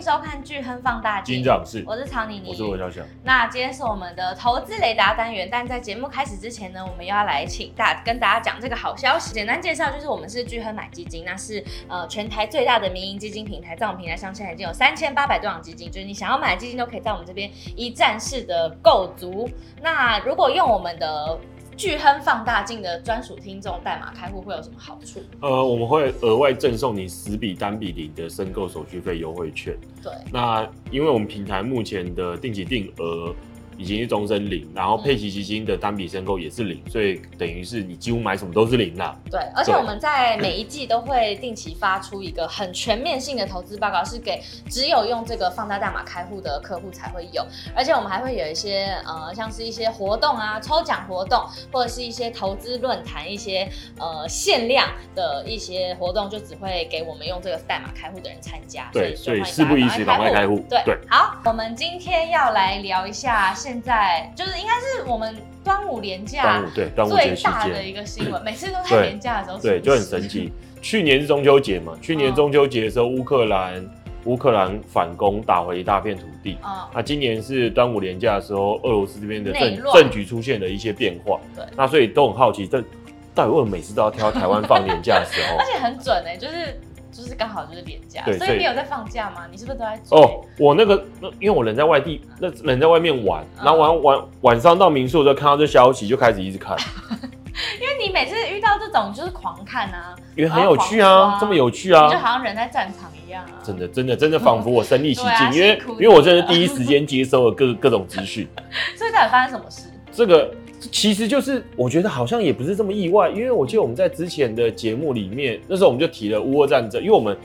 迎收看巨亨放大镜。我是曹妮妮，我是罗小小。那今天是我们的投资雷达单元，但在节目开始之前呢，我们又要来请大跟大家讲这个好消息。简单介绍就是，我们是巨亨买基金，那是呃全台最大的民营基金平台，在我们平台上现在已经有三千八百多档基金，就是你想要买的基金都可以在我们这边一站式的购足。那如果用我们的巨亨放大镜的专属听众代码开户会有什么好处？呃，我们会额外赠送你十笔单笔零的申购手续费优惠券。对，那因为我们平台目前的定期定额。已经是终身零，然后配息基金的单笔申购也是零，嗯、所以等于是你几乎买什么都是零啦。对，而且我们在每一季都会定期发出一个很全面性的投资报告，是给只有用这个放大代码开户的客户才会有。而且我们还会有一些呃，像是一些活动啊，抽奖活动，或者是一些投资论坛，一些呃限量的一些活动，就只会给我们用这个代码开户的人参加。对，所以事不宜迟，赶快开户。对对，好，我们今天要来聊一下。现在就是应该是我们端午连假对最大的一个新闻，每次都在连假的时候对，对，就很神奇。去年是中秋节嘛，去年中秋节的时候，乌克兰乌克兰反攻，打回一大片土地。啊，那今年是端午连假的时候，俄罗斯这边的政政局出现了一些变化。对，那所以都很好奇，这到底为什么每次都要挑台湾放连假的时候？而且很准哎，就是。就是刚好就是连假，所以你有在放假吗？你是不是都在做？哦，我那个那因为我人在外地，那人在外面玩，然后玩晚晚上到民宿的时候看到这消息，就开始一直看。因为你每次遇到这种就是狂看啊，因为很有趣啊，这么有趣啊，就好像人在战场一样啊。真的真的真的仿佛我身历其境，因为因为我真的第一时间接收了各各种资讯。所以到底发生什么事？这个。其实就是我觉得好像也不是这么意外，因为我记得我们在之前的节目里面，那时候我们就提了乌俄战争，因为我们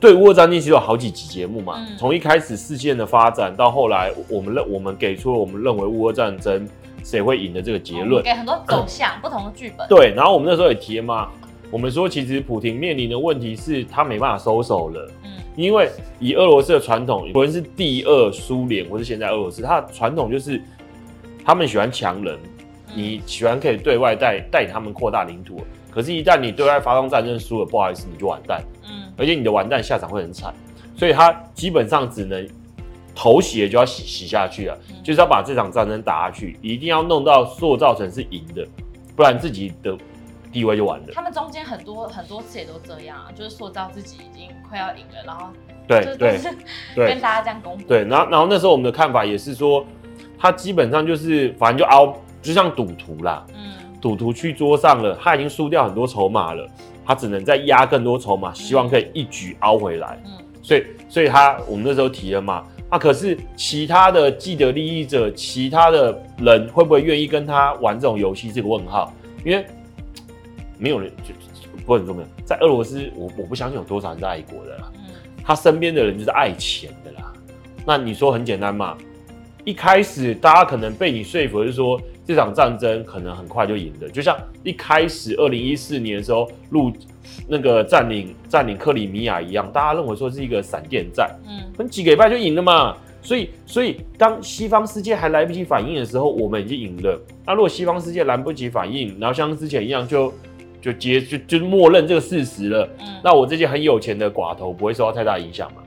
对乌俄战争其实有好几集节目嘛，从、嗯、一开始事件的发展到后来，我们认我们给出了我们认为乌俄战争谁会赢的这个结论，给很多走向、嗯、不同的剧本。对，然后我们那时候也提了嘛，我们说其实普廷面临的问题是他没办法收手了，嗯，因为以俄罗斯的传统，无论是第二苏联或是现在俄罗斯，它的传统就是他们喜欢强人。你喜欢可以对外带带他们扩大领土，可是，一旦你对外发动战争输了，不好意思，你就完蛋。嗯，而且你的完蛋下场会很惨，所以他基本上只能头洗就要洗洗下去了，嗯、就是要把这场战争打下去，一定要弄到塑造成是赢的，不然自己的地位就完了。他们中间很多很多次也都这样啊，就是塑造自己已经快要赢了，然后对对对，跟大家这样公布。对，然后然后那时候我们的看法也是说，他基本上就是反正就凹。就像赌徒啦，嗯，赌徒去桌上了，他已经输掉很多筹码了，他只能再压更多筹码，希望可以一举凹回来。嗯，所以，所以他我们那时候提了嘛，啊，可是其他的既得利益者，其他的人会不会愿意跟他玩这种游戏？这个问号，因为没有人就不很重要。在俄罗斯，我我不相信有多少人是爱国的啦，嗯，他身边的人就是爱钱的啦。那你说很简单嘛？一开始大家可能被你说服，是说。这场战争可能很快就赢了，就像一开始二零一四年的时候入那个占领占领克里米亚一样，大家认为说是一个闪电战，嗯，很几个礼拜就赢了嘛。所以，所以当西方世界还来不及反应的时候，我们已经赢了。那如果西方世界来不及反应，然后像之前一样就就接就就默认这个事实了，嗯，那我这些很有钱的寡头不会受到太大影响嘛？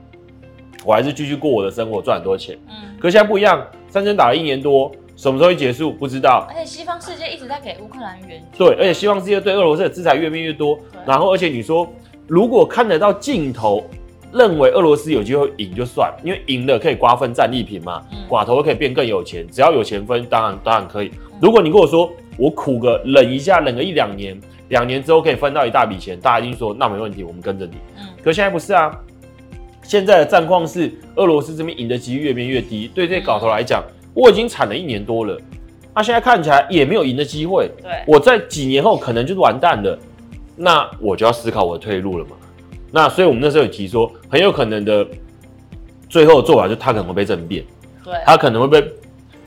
我还是继续过我的生活，赚很多钱，嗯。可现在不一样，战争打了一年多。什么时候会结束？不知道。而且西方世界一直在给乌克兰援助。对，而且西方世界对俄罗斯的制裁越变越多。然后，而且你说，如果看得到尽头，认为俄罗斯有机会赢就算，因为赢了可以瓜分战利品嘛，嗯、寡头可以变更有钱，只要有钱分，当然当然可以。如果你跟我说我苦个忍一下，忍个一两年，两年之后可以分到一大笔钱，大家一定说那没问题，我们跟着你。嗯。可现在不是啊，现在的战况是俄罗斯这边赢的几率越变越低，对这些寡头来讲。嗯我已经惨了一年多了，那、啊、现在看起来也没有赢的机会。对，我在几年后可能就是完蛋了，那我就要思考我的退路了嘛。那所以我们那时候有提说，很有可能的最后的做法就是他可能会被政变，对，他可能会被，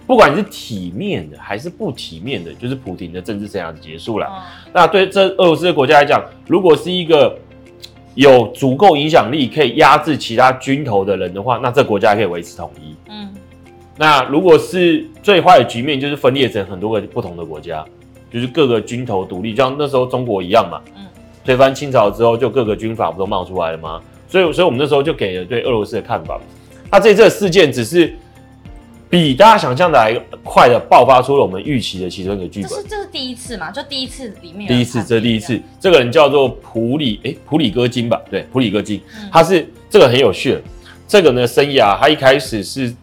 不管是体面的还是不体面的，就是普京的政治生涯结束了。嗯、那对这俄罗斯的国家来讲，如果是一个有足够影响力可以压制其他军头的人的话，那这国家还可以维持统一。嗯。那如果是最坏的局面，就是分裂成很多个不同的国家，就是各个军头独立，就像那时候中国一样嘛。嗯。推翻清朝之后，就各个军阀不都冒出来了吗？所以所以我们那时候就给了对俄罗斯的看法。那这次事件只是。比大家想象的还快的爆发出了我们预期的其中一个剧本。这是这是第一次嘛？就第一次里面。第一次，这是第一次。这个人叫做普里，哎，普里戈金吧？对，普里戈金。嗯、他是这个很有趣的。这个呢，生涯他一开始是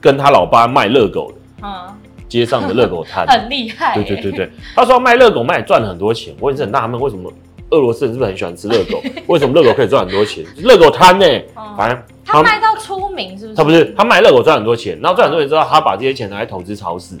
跟他老爸卖热狗的，嗯，街上的热狗摊，很厉害。对对对对，他说卖热狗卖赚了很多钱。我也是很纳闷，为什么俄罗斯人是不是很喜欢吃热狗？为什么热狗可以赚很多钱？热狗摊呢、欸？嗯、反正。他卖到出名是不是？他不是，他卖热狗赚很多钱，然后赚很多钱之后，他把这些钱拿来投资超市。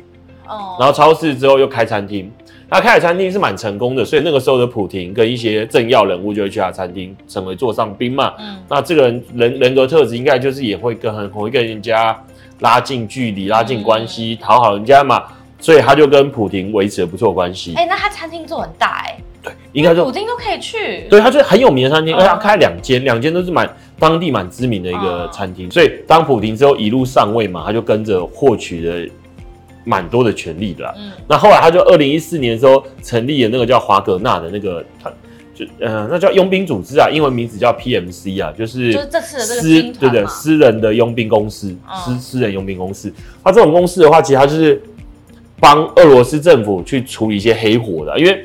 哦。然后超市之后又开餐厅，他开的餐厅是蛮成功的，所以那个时候的普廷跟一些政要人物就会去他餐厅，成为座上宾嘛。嗯。那这个人人人格特质应该就是也会跟很会跟人家拉近距离、拉近关系、讨好人家嘛，所以他就跟普廷维持了不错关系。哎，那他餐厅做很大哎。对，应该说普京都可以去。对，他就是很有名的餐厅，而且他开两间，两间都是蛮。当地蛮知名的一个餐厅，所以当普廷之后一路上位嘛，他就跟着获取了蛮多的权利的啦。嗯，那后来他就二零一四年的时候成立了那个叫华格纳的那个团，就呃那叫佣兵组织啊，英文名字叫 PMC 啊，就是就是这次的这个私对的私人的佣兵公司，私私人佣兵公司。他这种公司的话，其实他就是帮俄罗斯政府去处理一些黑火的，因为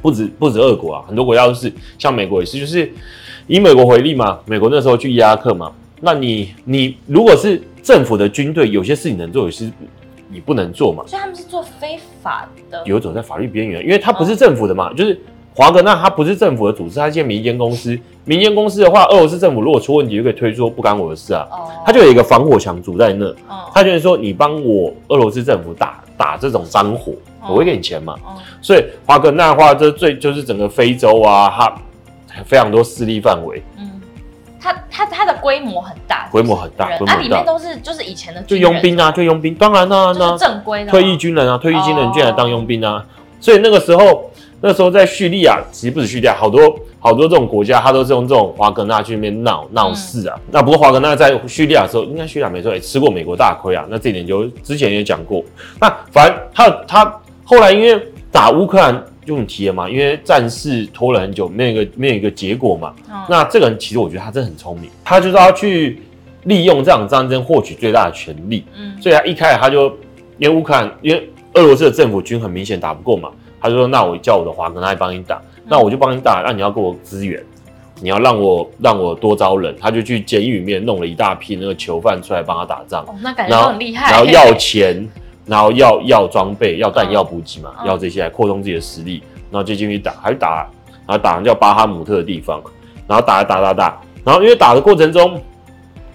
不止不止俄国啊，很多国家都是，像美国也是，就是。以美国为例嘛，美国那时候去伊拉克嘛，那你你如果是政府的军队，有些事情能做，有些你不能做嘛。所以他们是做非法的，游走在法律边缘，因为他不是政府的嘛，哦、就是华格纳，他不是政府的组织，他是一间民间公司。民间公司的话，俄罗斯政府如果出问题，就可以推说不干我的事啊。哦，他就有一个防火墙阻在那，哦，他就是说你帮我俄罗斯政府打打这种脏火，哦、我会给你钱嘛。哦，所以华格纳的话，这最就是整个非洲啊，他。非常多势力范围，嗯，它它它的规模很大，规模很大，那里面都是就是以前的就佣兵啊，就佣兵，当然啦，那正规的退役军人啊，退役军人进来当佣兵啊，所以那个时候，那时候在叙利亚，其实不止叙利亚，好多好多这种国家，他都是用这种华格纳去那边闹闹事啊。那不过华格纳在叙利亚的时候，应该叙利亚没错，也吃过美国大亏啊。那这点就之前也讲过。那反正他他后来因为打乌克兰。就你提了嘛，因为战事拖了很久，没有一个没有一个结果嘛。哦、那这个人其实我觉得他真的很聪明，他就是要去利用这场战争获取最大的权利。嗯，所以他一开始他就因为乌克兰，因为俄罗斯的政府军很明显打不过嘛，他就说：“那我叫我的华格纳来帮你打，嗯、那我就帮你打，那你要给我资源，你要让我让我多招人。”他就去监狱里面弄了一大批那个囚犯出来帮他打仗。哦，那感觉很厉害。然后要钱。然后要要装备，要弹药补给嘛，嗯、要这些来扩充自己的实力，然后就进去打，还打，然后打人叫巴哈姆特的地方，然后打打打打，然后因为打的过程中，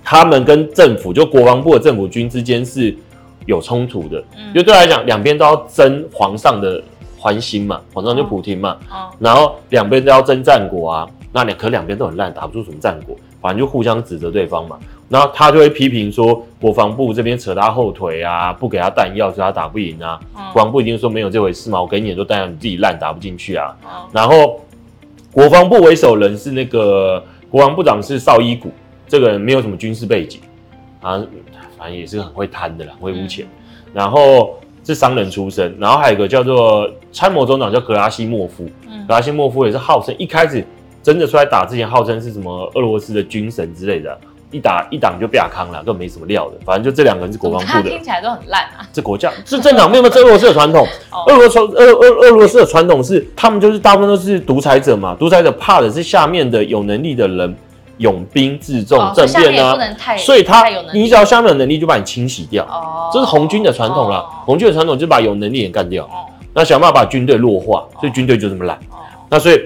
他们跟政府就国防部的政府军之间是有冲突的，嗯，就对来讲，两边都要争皇上的欢心嘛，皇上就普亭嘛，哦，然后两边都要争战果啊，那两可两边都很烂，打不出什么战果，反正就互相指责对方嘛。然后他就会批评说，国防部这边扯他后腿啊，不给他弹药，所以他打不赢啊。嗯、国防部已经说没有这回事嘛，我给你很多弹药，你自己烂打不进去啊。嗯、然后国防部为首人是那个国防部长是绍伊古，这个人没有什么军事背景啊，反正也是很会贪的啦，会污钱。嗯、然后是商人出身，然后还有一个叫做参谋总长叫格拉西莫夫，嗯、格拉西莫夫也是号称一开始真的出来打之前号称是什么俄罗斯的军神之类的。一打一挡就被亚康了，根本没什么料的。反正就这两个人是国防部的，听起来都很烂啊。这国家 是正常，没有没有。这俄罗斯的传统，俄罗斯俄俄俄罗斯的传统是，他们就是大部分都是独裁者嘛。独裁者怕的是下面的有能力的人拥兵自重，政变啊。所以他你只要下面有能力，就把你清洗掉。哦，这是红军的传统啦。红军的传统就是把有能力人干掉，那想办法把军队弱化。所以军队就这么烂。那所以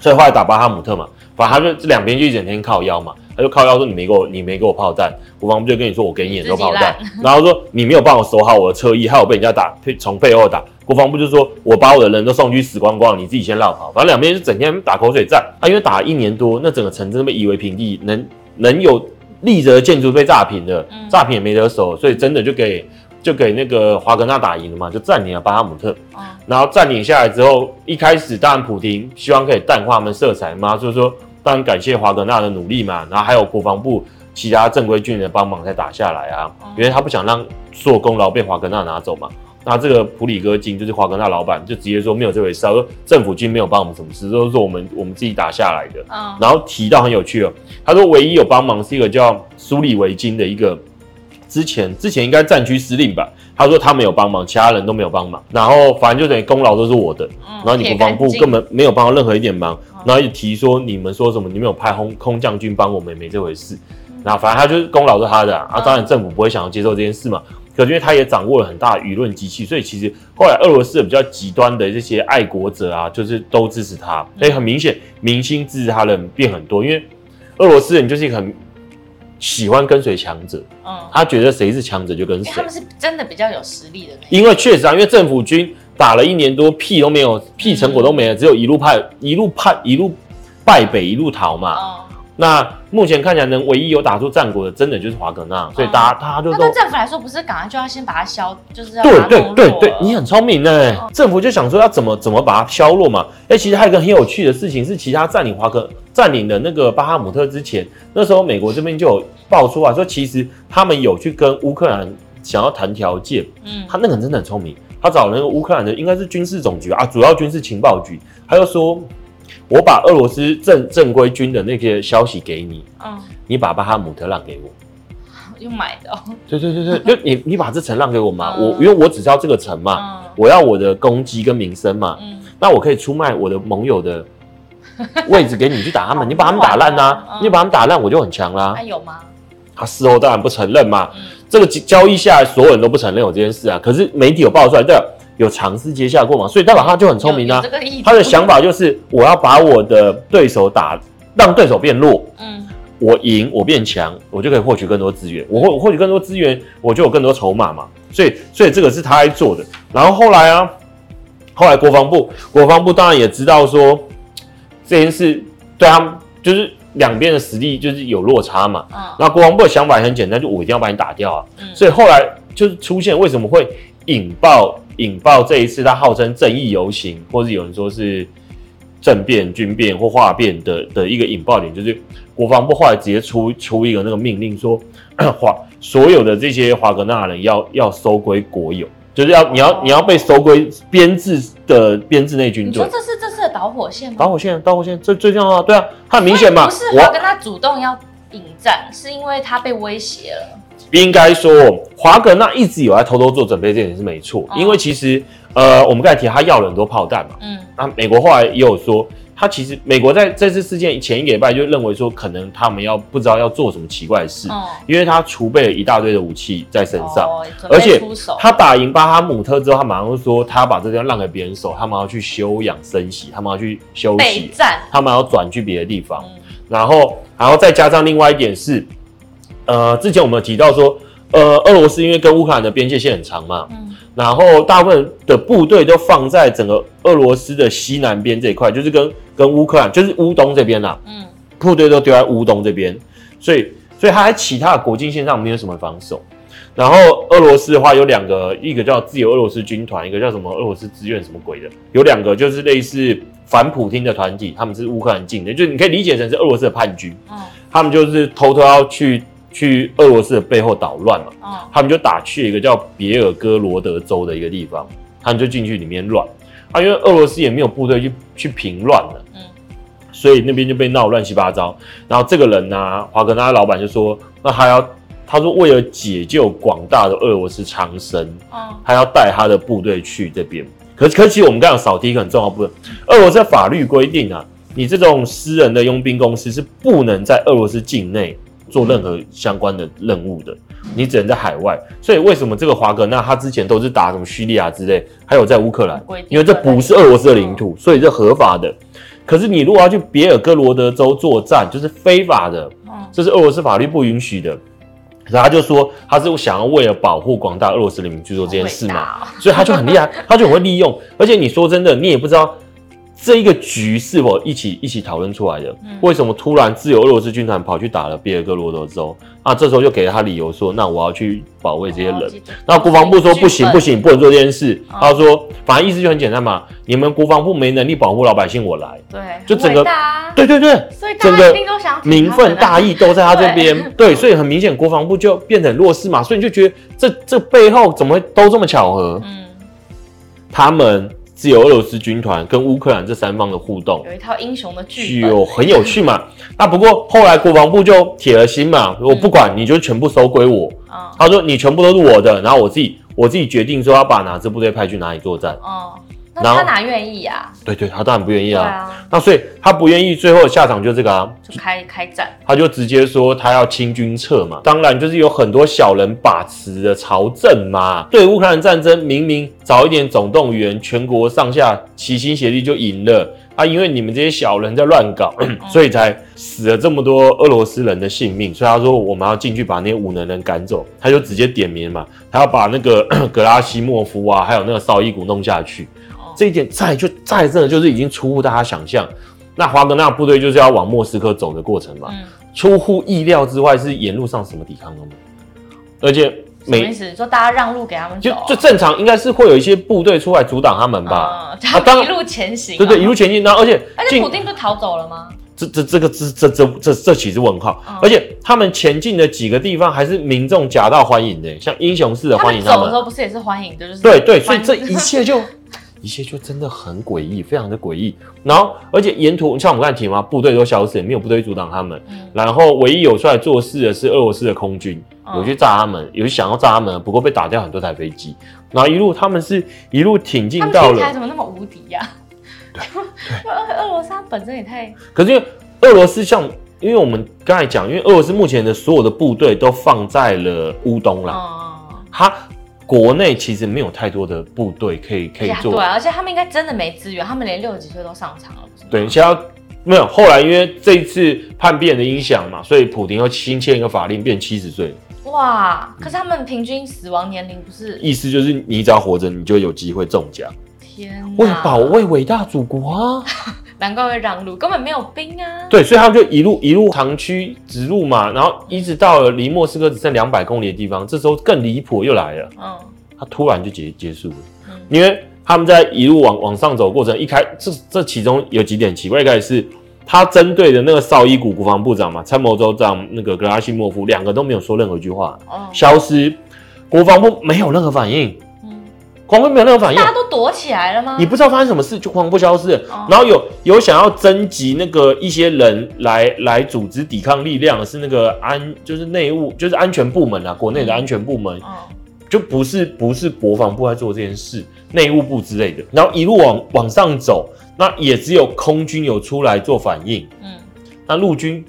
所以后来打巴哈姆特嘛，反正他就这两边就一整天靠腰嘛。他就靠腰说，你没给我，你没给我炮弹，国防部就跟你说，我给你很多炮弹，然后说你没有帮我守好我的车翼，害我被人家打，从背后打。国防部就说，我把我的人都送去死光光，你自己先落跑。反正两边就整天打口水战啊，因为打了一年多，那整个城镇被夷为平地，能能有立着的建筑被炸平了，炸平也没得守，所以真的就给就给那个华格纳打赢了嘛，就占领了巴哈姆特。然后占领下来之后，一开始当然普京希望可以淡化他们色彩嘛，就是说。当然感谢华格纳的努力嘛，然后还有国防部其他正规军人的帮忙才打下来啊，因为他不想让所有功劳被华格纳拿走嘛。那这个普里戈金就是华格纳老板就直接说没有这回事，说政府军没有帮我们什么事，都是我们我们自己打下来的。嗯，然后提到很有趣哦，他说唯一有帮忙是一个叫苏里维金的一个，之前之前应该战区司令吧。他说他没有帮忙，其他人都没有帮忙，然后反正就等于功劳都是我的。嗯，然后你国防部根本没有帮到任何一点忙，然后一提说你们说什么你们有派空空降军帮我们，没这回事。那反正他就是功劳是他的啊，啊当然政府不会想要接受这件事嘛。可是因为他也掌握了很大的舆论机器，所以其实后来俄罗斯的比较极端的这些爱国者啊，就是都支持他。所以很明显，明星支持他的人变很多。因为俄罗斯人就是一个很喜欢跟随强者，嗯，他觉得谁是强者就跟谁。他们是真的比较有实力的。因为确实啊，因为政府军打了一年多，屁都没有，屁成果都没了，只有一路派一路派一路败北，一路逃嘛。嗯那目前看起来能唯一有打出战果的，真的就是华格纳，所以大家他就说，那对政府来说不是赶快就要先把它消，就是要对对对对，你很聪明呢。政府就想说要怎么怎么把它削弱嘛。哎，其实还有一个很有趣的事情是，其他占领华格占领了那个巴哈姆特之前，那时候美国这边就有爆出啊说，其实他们有去跟乌克兰想要谈条件。嗯，他那个人真的很聪明，他找了那个乌克兰的应该是军事总局啊，主要军事情报局，他就说。我把俄罗斯正正规军的那些消息给你，嗯，你把巴哈姆特让给我，又买的哦。对对对对，就你你把这城让给我嘛，我因为我只知道这个城嘛，我要我的攻击跟名声嘛，嗯，那我可以出卖我的盟友的 位置给你去打他们，你把他们打烂啊，你把他们打烂我就很强啦。他有吗？他事后当然不承认嘛，这个交易下来所有人都不承认有这件事啊，可是媒体有爆出来对。有尝试接下过嘛？所以代表他就很聪明啊。他的想法就是，我要把我的对手打，让对手变弱。嗯，我赢，我变强，我就可以获取更多资源。我获获取更多资源，我就有更多筹码嘛。所以，所以这个是他在做的。然后后来啊，后来国防部，国防部当然也知道说这件事对他们就是两边的实力就是有落差嘛。嗯，那国防部的想法也很简单，就我一定要把你打掉啊。嗯，所以后来就是出现为什么会引爆。引爆这一次他号称正义游行，或是有人说是政变、军变或化变的的一个引爆点，就是国防部后来直接出出一个那个命令说，华所有的这些华格纳人要要收归国有，就是要你要你要被收归编制的编制内军队。导火线吗？导火线，导火线，这最重要啊！对啊，他很明显嘛，不是华跟他主动要引战，是因为他被威胁了。应该说，华格纳一直有在偷偷做准备，这点是没错。因为其实，呃，我们刚才提他要了很多炮弹嘛，嗯，那美国后来也有说，他其实美国在这次事件前一个礼拜就认为说，可能他们要不知道要做什么奇怪的事，因为他储备了一大堆的武器在身上，而且他打赢巴哈姆特之后，他马上就说他要把这地方让给别人守，他们要去休养生息，他们要去休息，他们要转去别的地方，然后，然后再加上另外一点是。呃，之前我们有提到说，呃，俄罗斯因为跟乌克兰的边界线很长嘛，嗯，然后大部分的部队都放在整个俄罗斯的西南边这一块，就是跟跟乌克兰，就是乌东这边啦，嗯，部队都丢在乌东这边，所以所以他在其他的国境线上没有什么防守。然后俄罗斯的话有两个，一个叫自由俄罗斯军团，一个叫什么俄罗斯志愿什么鬼的，有两个就是类似反普丁的团体，他们是乌克兰境的，就是你可以理解成是俄罗斯的叛军，嗯，他们就是偷偷要去。去俄罗斯的背后捣乱嘛，哦、他们就打去一个叫别尔哥罗德州的一个地方，他们就进去里面乱啊，因为俄罗斯也没有部队去去平乱了，嗯，所以那边就被闹乱七八糟。然后这个人呢、啊，华格纳老板就说，那他要他说为了解救广大的俄罗斯苍生，哦、他要带他的部队去这边。可可其实我们刚刚少提一个很重要部分，俄罗斯的法律规定啊，你这种私人的佣兵公司是不能在俄罗斯境内。做任何相关的任务的，你只能在海外。所以为什么这个华格纳他之前都是打什么叙利亚之类，还有在乌克兰，因为这不是俄罗斯的领土，所以这合法的。可是你如果要去别尔哥罗德州作战，就是非法的，这是俄罗斯法律不允许的。然后他就说他是想要为了保护广大俄罗斯人民去做这件事嘛，所以他就很厉害，他就很会利用。而且你说真的，你也不知道。这一个局是否一起一起讨论出来的？为什么突然自由俄罗斯军团跑去打了别尔哥罗德州？啊，这时候就给了他理由说，那我要去保卫这些人。那国防部说不行不行，不能做这件事。他说，反正意思就很简单嘛，你们国防部没能力保护老百姓，我来。对，就整个，对对对，所以整个民愤大义都在他这边。对，所以很明显，国防部就变得很弱势嘛。所以你就觉得这这背后怎么会都这么巧合？嗯。他们只有俄罗斯军团跟乌克兰这三方的互动，有一套英雄的剧本，有很有趣嘛。那不过后来国防部就铁了心嘛，我不管，你就全部收归我。嗯、他说你全部都是我的，然后我自己我自己决定说要把哪支部队派去哪里作战。哦、嗯。那他哪愿意啊？对对，他当然不愿意啊。啊。那所以他不愿意，最后的下场就这个啊，就开开战。他就直接说他要清君侧嘛。当然就是有很多小人把持的朝政嘛。对乌克兰战争，明明早一点总动员，全国上下齐心协力就赢了啊！因为你们这些小人在乱搞，所以才死了这么多俄罗斯人的性命。所以他说我们要进去把那些无能人赶走。他就直接点名嘛，他要把那个 格拉西莫夫啊，还有那个绍伊古弄下去。这一点在就再真的就是已经出乎大家想象，那华格纳部队就是要往莫斯科走的过程嘛，嗯、出乎意料之外是沿路上什么抵抗都没有，而且每什么意思？说大家让路给他们走，就就正常应该是会有一些部队出来阻挡他们吧？一路前行、啊，对对，一路前进，然后而且而且普丁不是逃走了吗？这这这个这这这这这岂是问号？嗯、而且他们前进的几个地方还是民众夹道欢迎的，像英雄式的欢迎他们。他们走的时候不是也是欢迎的，就是对对，所以这一切就。一切就真的很诡异，非常的诡异。然后，而且沿途像我们刚才提嘛，部队都消失，也没有部队阻挡他们。嗯、然后，唯一有出来做事的是俄罗斯的空军，有去炸他们，有想要炸他们，不过被打掉很多台飞机。然后一路他们是一路挺进到了。他们怎么那么无敌呀？对对，俄罗斯本身也太……可是因为俄罗斯像，因为我们刚才讲，因为俄罗斯目前的所有的部队都放在了乌东了，嗯、他。国内其实没有太多的部队可以可以做，对，而且他们应该真的没资源，他们连六十几岁都上场了。对，现在没有，后来因为这一次叛变的影响嘛，所以普廷又新签一个法令，变七十岁。哇！可是他们平均死亡年龄不是？意思就是你只要活着，你就有机会中奖。天哪！为保卫伟大祖国啊！难怪会让路，根本没有兵啊。对，所以他们就一路一路长驱直入嘛，然后一直到了离莫斯科只剩两百公里的地方，这时候更离谱又来了。嗯，他突然就结结束了，嗯，因为他们在一路往往上走过程，一开这这其中有几点奇怪，一开始是他针对的那个绍伊古国防部长嘛，参谋州长那个格拉西莫夫，两个都没有说任何一句话，哦，消失，国防部没有任何反应。狂风没有那种反应，大家都躲起来了吗？你不知道发生什么事，就狂风消失了。哦、然后有有想要征集那个一些人来来组织抵抗力量是那个安，就是内务，就是安全部门啊，国内的安全部门，嗯、就不是不是国防部在做这件事，内务部之类的。然后一路往往上走，那也只有空军有出来做反应，嗯，那陆军。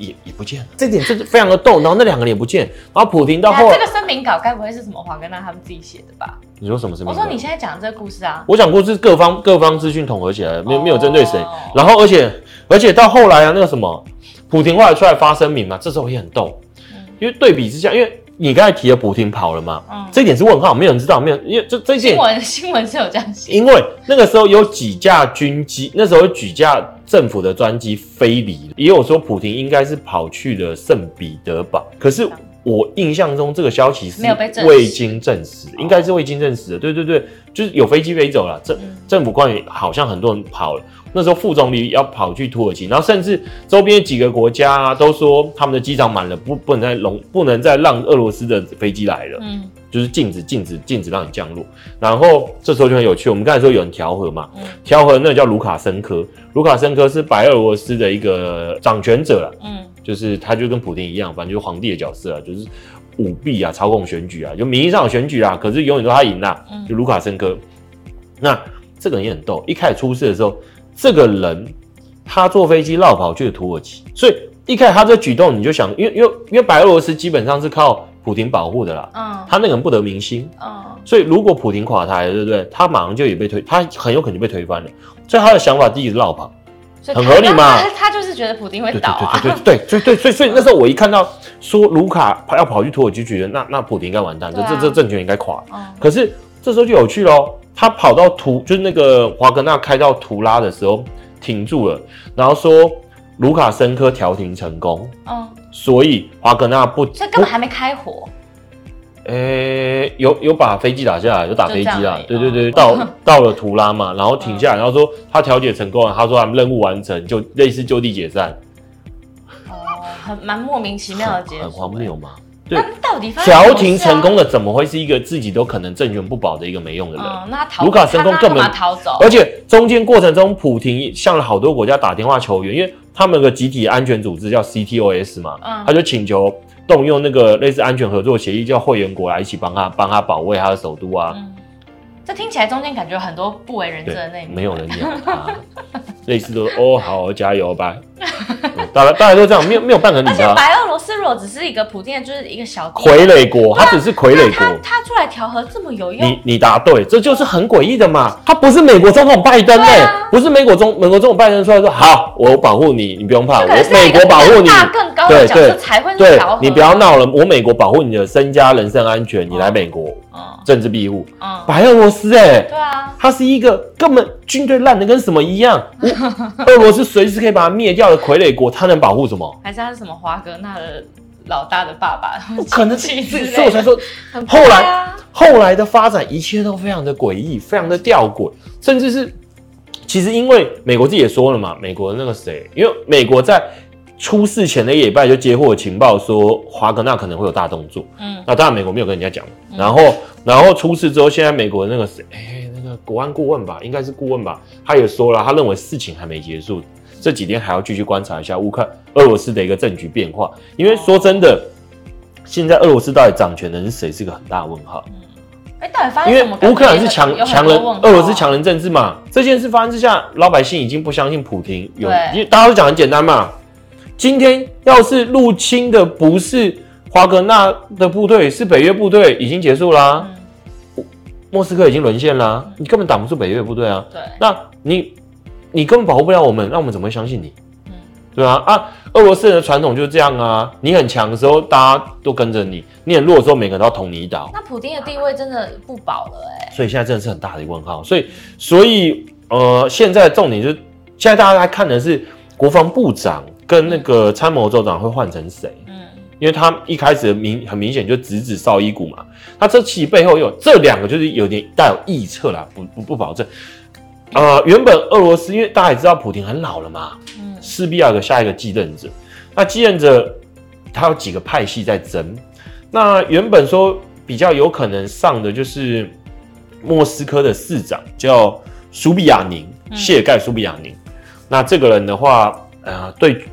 也也不见了，这点就是非常的逗。然后那两个人也不见，然后普廷到后来，这个声明稿该不会是什么黄根娜他们自己写的吧？你说什么声明稿？我说你现在讲这个故事啊，我讲故事各方各方资讯统合起来，没有没有针对谁。然后而且而且到后来啊，那个什么，普廷后来出来发声明嘛，这时候也很逗，因为对比之下，因为。你刚才提了普丁跑了吗？嗯，这一点是问号，没有人知道，没有，因为这这件新闻新闻是有这样写，因为那个时候有几架军机，那时候有几架政府的专机飞离，也有说普廷应该是跑去了圣彼得堡，可是我印象中这个消息是未经证实，应该是未经证实的，对对对，就是有飞机飞走了，政政府官员好像很多人跑了。那时候副总理要跑去土耳其，然后甚至周边几个国家啊，都说他们的机场满了，不不能再容，不能再让俄罗斯的飞机来了，嗯，就是禁止禁止禁止让你降落。然后这时候就很有趣，我们刚才说有人调和嘛，调和那个叫卢卡申科，卢卡申科是白俄罗斯的一个掌权者了，嗯，就是他就跟普京一样，反正就是皇帝的角色啊，就是舞弊啊，操控选举啊，就名义上有选举啊，可是永远都他赢啦，就卢卡申科。那这个人也很逗，一开始出事的时候。这个人他坐飞机绕跑去了土耳其，所以一开始他这举动你就想，因为因为因为白俄罗斯基本上是靠普丁保护的啦，嗯，他那个人不得民心，嗯，所以如果普丁垮台了，对不对？他马上就也被推，他很有可能被推翻了。所以他的想法第一是绕跑，很合理嘛。他，就是觉得普丁会倒啊，对对对对对对，所以所以那时候我一看到说卢卡要跑去土耳其，觉得那那普丁应该完蛋，这这这政权应该垮。可是这时候就有趣喽。他跑到图，就是那个华格纳开到图拉的时候停住了，然后说卢卡申科调停成功，嗯，所以华格纳不，这根本还没开火，诶、欸，有有把飞机打下来，有打飞机啊，对对对，到到了图拉嘛，然后停下来，然后说他调解成功了，他说他们任务完成，就类似就地解散，哦，很蛮莫名其妙的结束，很荒谬嘛。那到到底？调停成功的，怎么会是一个自己都可能政权不保的一个没用的人？嗯，那逃卢卡申科根本逃走，而且中间过程中，普廷向了好多国家打电话求援，因为他们有个集体安全组织叫 CTOS 嘛，嗯，他就请求动用那个类似安全合作协议，叫会员国来一起帮他帮他保卫他的首都啊。嗯这听起来中间感觉很多不为人知的内幕，没有人鸟他，类似都哦，好，加油吧。大家大家都这样，没有没有半个理他。而且白俄罗斯如果只是一个普遍，就是一个小傀儡国，它只是傀儡国。它出来调和这么有用，你你答对，这就是很诡异的嘛。他不是美国总统拜登哎，不是美国总美国总统拜登出来说好，我保护你，你不用怕，我美国保护你。更高的角色才会对，你不要闹了，我美国保护你的身家人身安全，你来美国。政治庇护，嗯，白俄罗斯，哎，对啊，他是一个根本军队烂的跟什么一样，俄罗斯随时可以把他灭掉的傀儡国，他能保护什么？还是他是什么华格纳的老大的爸爸？不可能，所以我才说，后来后来的发展一切都非常的诡异，非常的吊诡，甚至是其实因为美国自己也说了嘛，美国的那个谁，因为美国在。出事前的一礼拜就接获情报说华格纳可能会有大动作，嗯，那当然美国没有跟人家讲，嗯、然后然后出事之后，现在美国那个谁，哎、欸，那个国安顾问吧，应该是顾问吧，他也说了，他认为事情还没结束，这几天还要继续观察一下乌克俄罗斯的一个政局变化，因为说真的，现在俄罗斯到底掌权的是谁，是个很大问号。哎、欸，到底发生什么？因为乌克兰是强强人，俄罗斯强人政治嘛，这件事发生之下，老百姓已经不相信普京有，因为大家都讲很简单嘛。今天要是入侵的不是华格纳的部队，是北约部队，已经结束啦、啊。嗯、莫斯科已经沦陷啦、啊，你根本挡不住北约部队啊。对，那你你根本保护不了我们，那我们怎么会相信你？嗯，对啊啊，俄罗斯人的传统就是这样啊。你很强的时候，大家都跟着你；你很弱的时候，每个人都要捅你一刀。那普京的地位真的不保了哎、欸。所以现在真的是很大的一个问号。所以，所以呃，现在重点就是，现在大家在看的是国防部长。跟那个参谋总长会换成谁？嗯，因为他一开始明很明显就直指绍伊古嘛，他这其背后有这两个就是有点带有臆测啦，不不不保证。呃，原本俄罗斯因为大家也知道普丁很老了嘛，嗯，势必要有个下一个继任者。那继任者他有几个派系在争，那原本说比较有可能上的就是莫斯科的市长叫苏比亚宁，谢盖苏比亚宁。那这个人的话，呃，对。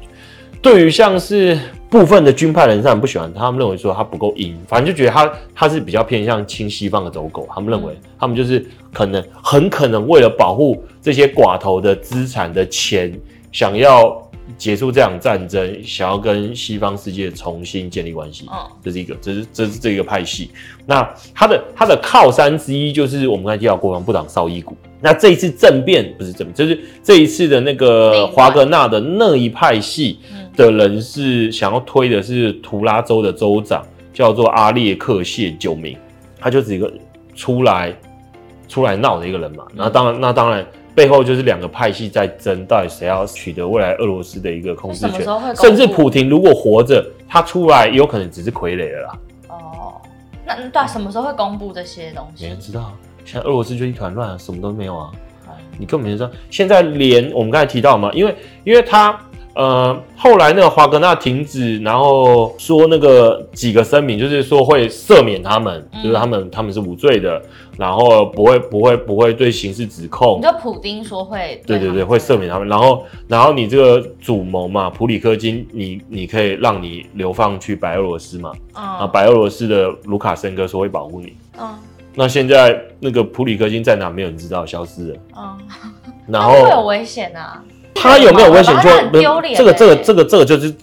对于像是部分的军派人士很不喜欢他，他们认为说他不够硬，反正就觉得他他是比较偏向亲西方的走狗。他们认为他们就是可能很可能为了保护这些寡头的资产的钱，想要结束这场战争，想要跟西方世界重新建立关系。嗯，这是一个，这是这是这一个派系。那他的他的靠山之一就是我们刚才提到国防部长绍伊古。那这一次政变不是政变，就是这一次的那个华格纳的那一派系。的人是想要推的是图拉州的州长，叫做阿列克谢九明，他就是一个出来出来闹的一个人嘛。那当然，那当然背后就是两个派系在争，到底谁要取得未来俄罗斯的一个控制权。甚至普廷如果活着，他出来也有可能只是傀儡了啦。哦，那对什么时候会公布这些东西？没人知道。现在俄罗斯就一团乱，什么都没有啊。你根本没人知道。现在连我们刚才提到嘛，因为因为他。呃，后来那个华格纳停止，然后说那个几个声明，就是说会赦免他们，嗯、就是他们他们是无罪的，然后不会不会不会对刑事指控。你说普丁说会？对对对，会赦免他们。然后然后你这个主谋嘛，普里科金，你你可以让你流放去白俄罗斯嘛？嗯、啊，白俄罗斯的卢卡申科说会保护你。嗯，那现在那个普里科金在哪？没有人知道，消失了。嗯，然后会有危险啊。他有没有危险？就这个这个这个这个就是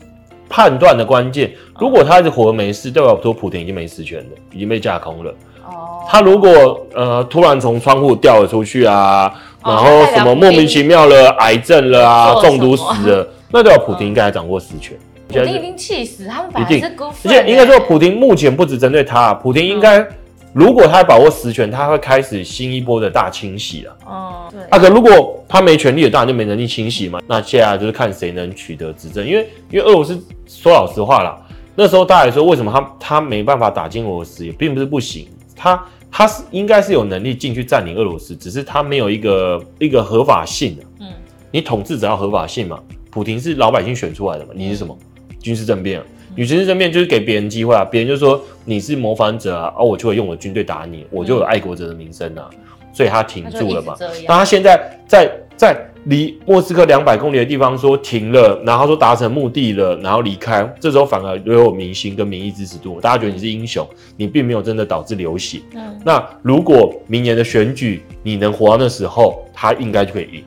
判断的关键。如果他一直活没事，代表说普丁已经没实权了，已经被架空了。哦。他如果呃突然从窗户掉了出去啊，然后什么莫名其妙的癌症了啊，中毒死了，那代表普丁应该还掌握实权。普丁已经气死，他们本来是辜负。而且应该说，普丁目前不只针对他，普丁应该。如果他还把握实权，他会开始新一波的大清洗了。哦，对。啊，可如果他没权力，当然就没能力清洗嘛。那接下来就是看谁能取得执政，因为因为俄罗斯说老实话啦，那时候大家也说，为什么他他没办法打进俄罗斯，也并不是不行，他他是应该是有能力进去占领俄罗斯，只是他没有一个一个合法性的。嗯，你统治只要合法性嘛，普廷是老百姓选出来的嘛，你是什么军事政变啊？与其是正面就是给别人机会啊，别人就说你是谋反者啊，哦，我就会用我的军队打你，我就有爱国者的名声啊，所以他停住了嘛。那他现在在在离莫斯科两百公里的地方说停了，然后说达成目的了，然后离开，这时候反而又有民心跟民意支持度，大家觉得你是英雄，你并没有真的导致流血。嗯，那如果明年的选举你能活到那时候，他应该就可以赢。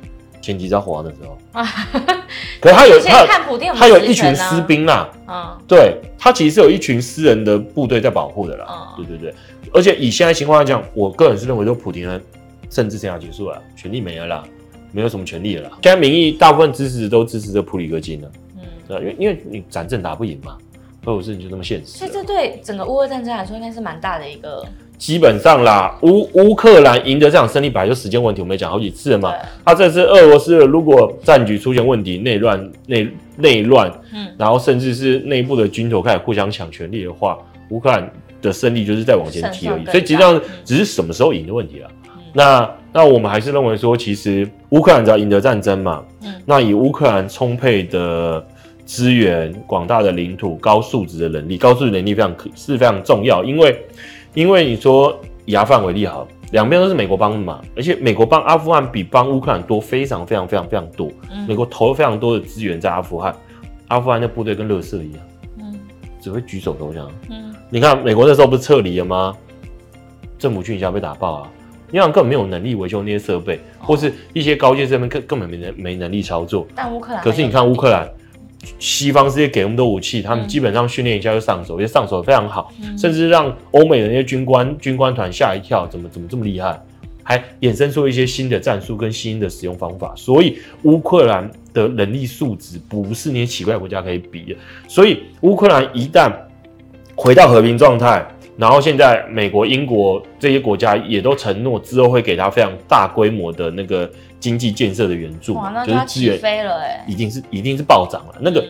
前提是要活到那时候。啊，可是他有他他有一群私兵啦，嗯，对他其实是有一群私人的部队在保护的啦，对对对，而且以现在情况来讲，我个人是认为说普丁的政治生涯结束了，权力没了啦，没有什么权力了啦。现在民意大部分支持都支持这普里戈金了，嗯，对，因为因为你斩阵打不赢嘛，俄罗斯你就这么现实，所以这对整个乌俄战争来说应该是蛮大的一个。基本上啦，乌乌克兰赢得这场胜利本来就时间问题，我们也讲好几次了嘛。他这次俄罗斯如果战局出现问题，内乱、内内乱，嗯，然后甚至是内部的军头开始互相抢权力的话，乌克兰的胜利就是在往前提而已。所以实际上只是什么时候赢的问题了。嗯、那那我们还是认为说，其实乌克兰只要赢得战争嘛，嗯，那以乌克兰充沛的资源、广大的领土、高素质的能力，高素质能力非常可是非常重要，因为。因为你说以阿富汗为例好，两边都是美国帮的嘛，而且美国帮阿富汗比帮乌克兰多非常非常非常非常多。嗯、美国投了非常多的资源在阿富汗，阿富汗的部队跟乐色一样，嗯，只会举手投降。嗯，你看美国那时候不是撤离了吗？政府军一下被打爆啊，伊朗根本没有能力维修那些设备，哦、或是一些高阶设备根根本没能没能力操作。但乌克兰，可是你看乌克兰。西方世界给那么多武器，他们基本上训练一下就上手，也上手得非常好，嗯、甚至让欧美的那些军官军官团吓一跳，怎么怎么这么厉害？还衍生出一些新的战术跟新的使用方法。所以乌克兰的能力素质不是那些奇怪国家可以比的。所以乌克兰一旦回到和平状态，然后现在美国、英国这些国家也都承诺之后会给他非常大规模的那个。经济建设的援助，哇，那就起飞了哎，一定是一定是暴涨了，那个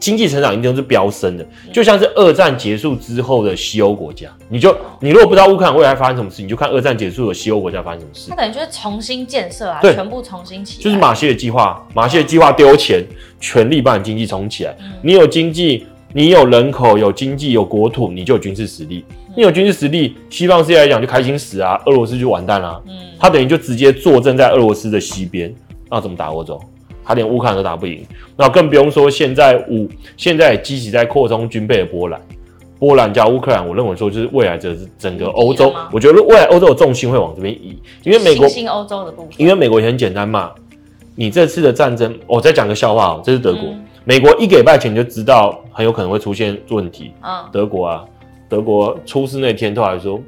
经济成长一定是飙升的，就像是二战结束之后的西欧国家，你就你如果不知道乌克兰未来发生什么事，你就看二战结束的西欧国家发生什么事，它等于就是重新建设啊，全部重新起来，就是马歇尔计划，马歇尔计划丢钱，全力把你经济重起来，你有经济，你有人口，有经济，有国土，你就有军事实力。你有军事实力，西方世界来讲就开心死啊，俄罗斯就完蛋了。嗯，他等于就直接坐镇在俄罗斯的西边，那怎么打欧洲？他连乌克兰都打不赢，那更不用说现在乌现在积极在扩充军备的波兰，波兰加乌克兰，我认为说就是未来这整个欧洲，我觉得未来欧洲的重心会往这边移，因为美国新欧洲的部分，因为美国也很简单嘛，你这次的战争，我再讲个笑话哦，这是德国，嗯、美国一个礼拜前就知道很有可能会出现问题，嗯，德国啊。德国出事那天，都还说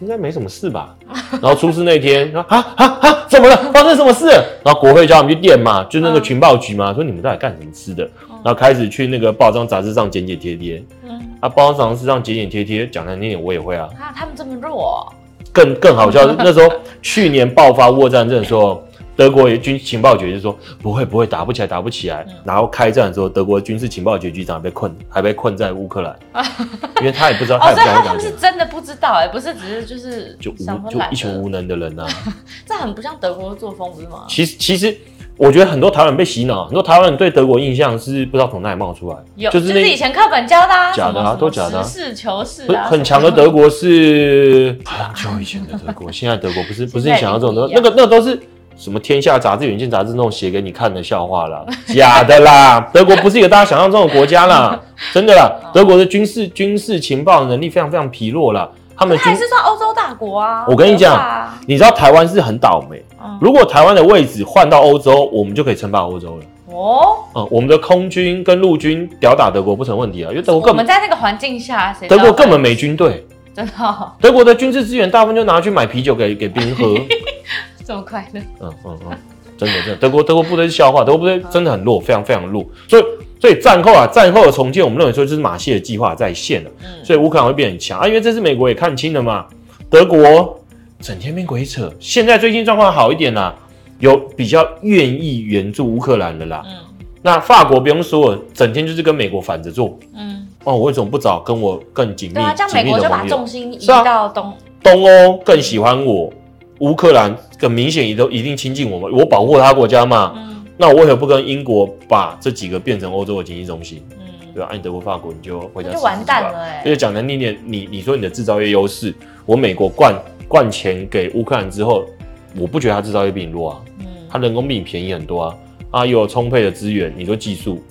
应该没什么事吧。然后出事那天，说啊啊啊，怎么了？发生什么事？然后国会叫他们去电嘛，就那个情报局嘛，说你们到底干什么吃的？然后开始去那个报章杂志上剪剪贴贴。嗯，啊，报章杂志上剪剪贴贴，讲难听点我也会啊。啊，他们这么弱。更更好笑，那时候去年爆发乌俄战争的时候。德国军情报局就说不会不会打不起来打不起来，然后开战的时候，德国军事情报局局长被困还被困在乌克兰，因为他也不知道。哦，所以他们是真的不知道哎，不是只是就是就无就一群无能的人呐。这很不像德国的作风，不是吗？其实其实我觉得很多台湾人被洗脑，很多台湾人对德国印象是不知道从哪里冒出来，有就是以前课本教的假的啊，都假的。实事求是，很强的德国是很久以前的德国，现在德国不是不是你想要这种的，那个那个都是。什么天下杂志、远见杂志那种写给你看的笑话啦，假的啦！德国不是一个大家想象中的国家啦，真的啦！德国的军事军事情报能力非常非常疲弱啦。他们还是算欧洲大国啊。我跟你讲，你知道台湾是很倒霉。如果台湾的位置换到欧洲，我们就可以称霸欧洲了。哦，嗯，我们的空军跟陆军吊打德国不成问题啊，因为德国根本我们在那个环境下，德国根本没军队，真的。德国的军事资源大部分就拿去买啤酒给给兵喝。这么快乐？嗯嗯嗯，真的真的，德国德国部队是笑话，德国部队真的很弱，非常非常弱。所以所以战后啊，战后的重建，我们认为说就是马歇尔计划在线了。嗯，所以乌克兰会变很强啊，因为这次美国也看清了嘛。德国整天变鬼扯，现在最近状况好一点啦，有比较愿意援助乌克兰的啦。嗯，那法国不用说了，整天就是跟美国反着做。嗯，哦，我为什么不找跟我更紧密、对啊、这样美国就把重心移到东东欧，更喜欢我。乌克兰更明显也都一定亲近我们，我保护他国家嘛。嗯，那我为何不跟英国把这几个变成欧洲的经济中心？嗯，对吧？啊，你德国、法国，你就回家就完蛋了哎。而且讲难听点，你你说你的制造业优势，我美国灌灌钱给乌克兰之后，我不觉得他制造业比你弱啊，嗯，他人工比你便宜很多啊，啊，又有充沛的资源，你说技术。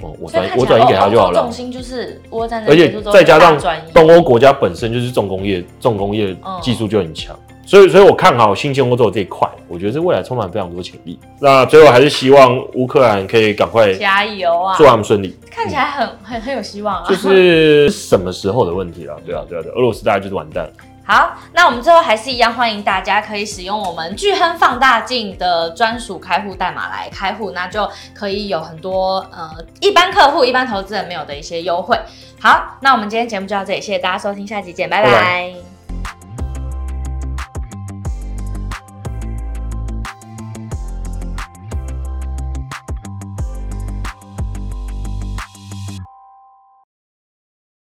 哦我转我转移给他就好了。重心就是我在而且再加上东欧国家本身就是重工业，重工业技术就很强，所以所以我看好新兴欧洲这一块，我觉得是未来充满非常多潜力。那最后还是希望乌克兰可以赶快加油啊，祝他们顺利。看起来很很很有希望啊。就是什么时候的问题了？对啊对啊对，俄罗斯大概就是完蛋了。好，那我们最后还是一样，欢迎大家可以使用我们巨亨放大镜的专属开户代码来开户，那就可以有很多呃一般客户、一般投资人没有的一些优惠。好，那我们今天节目就到这里，谢谢大家收听，下期见，拜拜。拜拜。